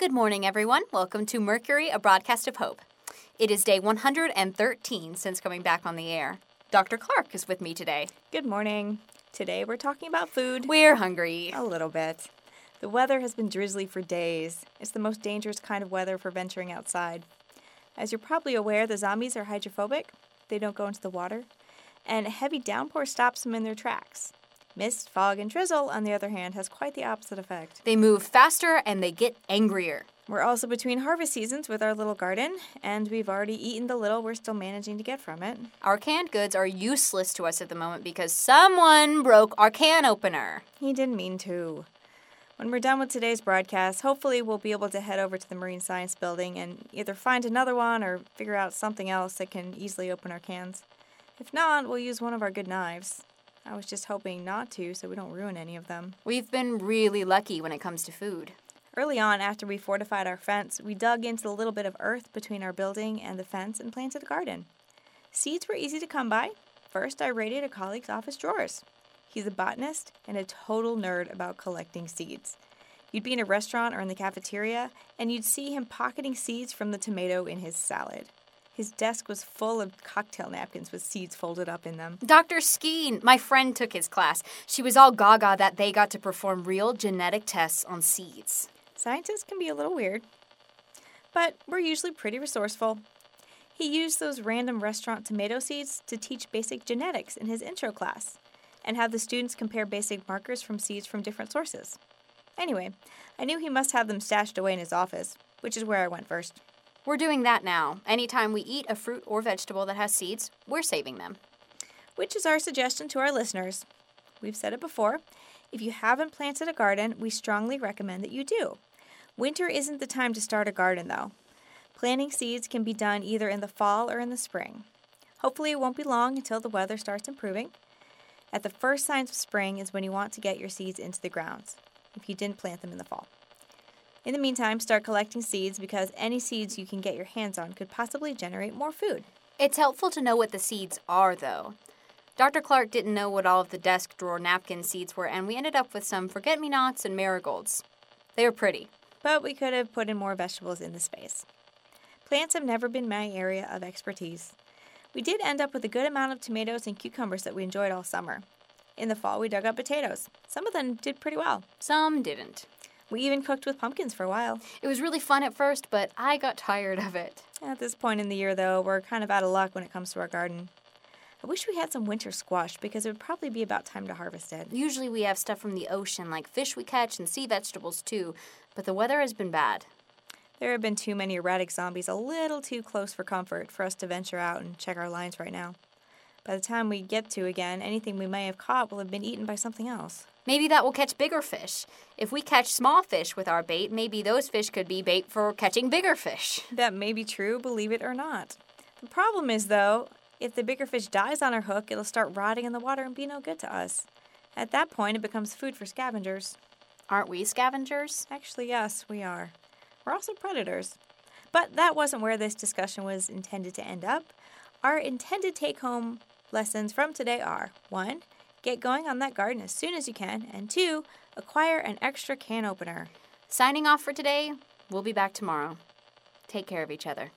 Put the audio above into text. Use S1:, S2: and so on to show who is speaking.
S1: Good morning, everyone. Welcome to Mercury, a broadcast of hope. It is day 113 since coming back on the air. Dr. Clark is with me today.
S2: Good morning. Today we're talking about food.
S1: We're hungry.
S2: A little bit. The weather has been drizzly for days. It's the most dangerous kind of weather for venturing outside. As you're probably aware, the zombies are hydrophobic. They don't go into the water. And a heavy downpour stops them in their tracks. Mist, fog, and drizzle, on the other hand, has quite the opposite effect.
S1: They move faster and they get angrier.
S2: We're also between harvest seasons with our little garden, and we've already eaten the little we're still managing to get from it.
S1: Our canned goods are useless to us at the moment because someone broke our can opener.
S2: He didn't mean to. When we're done with today's broadcast, hopefully we'll be able to head over to the Marine Science Building and either find another one or figure out something else that can easily open our cans. If not, we'll use one of our good knives. I was just hoping not to so we don't ruin any of them.
S1: We've been really lucky when it comes to food.
S2: Early on, after we fortified our fence, we dug into the little bit of earth between our building and the fence and planted a garden. Seeds were easy to come by. First, I raided a colleague's office drawers. He's a botanist and a total nerd about collecting seeds. You'd be in a restaurant or in the cafeteria, and you'd see him pocketing seeds from the tomato in his salad. His desk was full of cocktail napkins with seeds folded up in them.
S1: Dr. Skeen, my friend took his class. She was all gaga that they got to perform real genetic tests on seeds.
S2: Scientists can be a little weird, but we're usually pretty resourceful. He used those random restaurant tomato seeds to teach basic genetics in his intro class and have the students compare basic markers from seeds from different sources. Anyway, I knew he must have them stashed away in his office, which is where I went first.
S1: We're doing that now. Anytime we eat a fruit or vegetable that has seeds, we're saving them.
S2: Which is our suggestion to our listeners. We've said it before. If you haven't planted a garden, we strongly recommend that you do. Winter isn't the time to start a garden, though. Planting seeds can be done either in the fall or in the spring. Hopefully, it won't be long until the weather starts improving. At the first signs of spring is when you want to get your seeds into the ground, if you didn't plant them in the fall. In the meantime, start collecting seeds because any seeds you can get your hands on could possibly generate more food.
S1: It's helpful to know what the seeds are, though. Dr. Clark didn't know what all of the desk drawer napkin seeds were, and we ended up with some forget me nots and marigolds. They were pretty.
S2: But we could have put in more vegetables in the space. Plants have never been my area of expertise. We did end up with a good amount of tomatoes and cucumbers that we enjoyed all summer. In the fall, we dug up potatoes. Some of them did pretty well.
S1: Some didn't.
S2: We even cooked with pumpkins for a while.
S1: It was really fun at first, but I got tired of it.
S2: At this point in the year, though, we're kind of out of luck when it comes to our garden. I wish we had some winter squash because it would probably be about time to harvest it.
S1: Usually we have stuff from the ocean, like fish we catch and sea vegetables too, but the weather has been bad.
S2: There have been too many erratic zombies a little too close for comfort for us to venture out and check our lines right now. By the time we get to again, anything we may have caught will have been eaten by something else.
S1: Maybe that will catch bigger fish. If we catch small fish with our bait, maybe those fish could be bait for catching bigger fish.
S2: That may be true, believe it or not. The problem is, though, if the bigger fish dies on our hook, it'll start rotting in the water and be no good to us. At that point, it becomes food for scavengers.
S1: Aren't we scavengers?
S2: Actually, yes, we are. We're also predators. But that wasn't where this discussion was intended to end up. Our intended take home lessons from today are 1. Get going on that garden as soon as you can, and 2. Acquire an extra can opener.
S1: Signing off for today. We'll be back tomorrow. Take care of each other.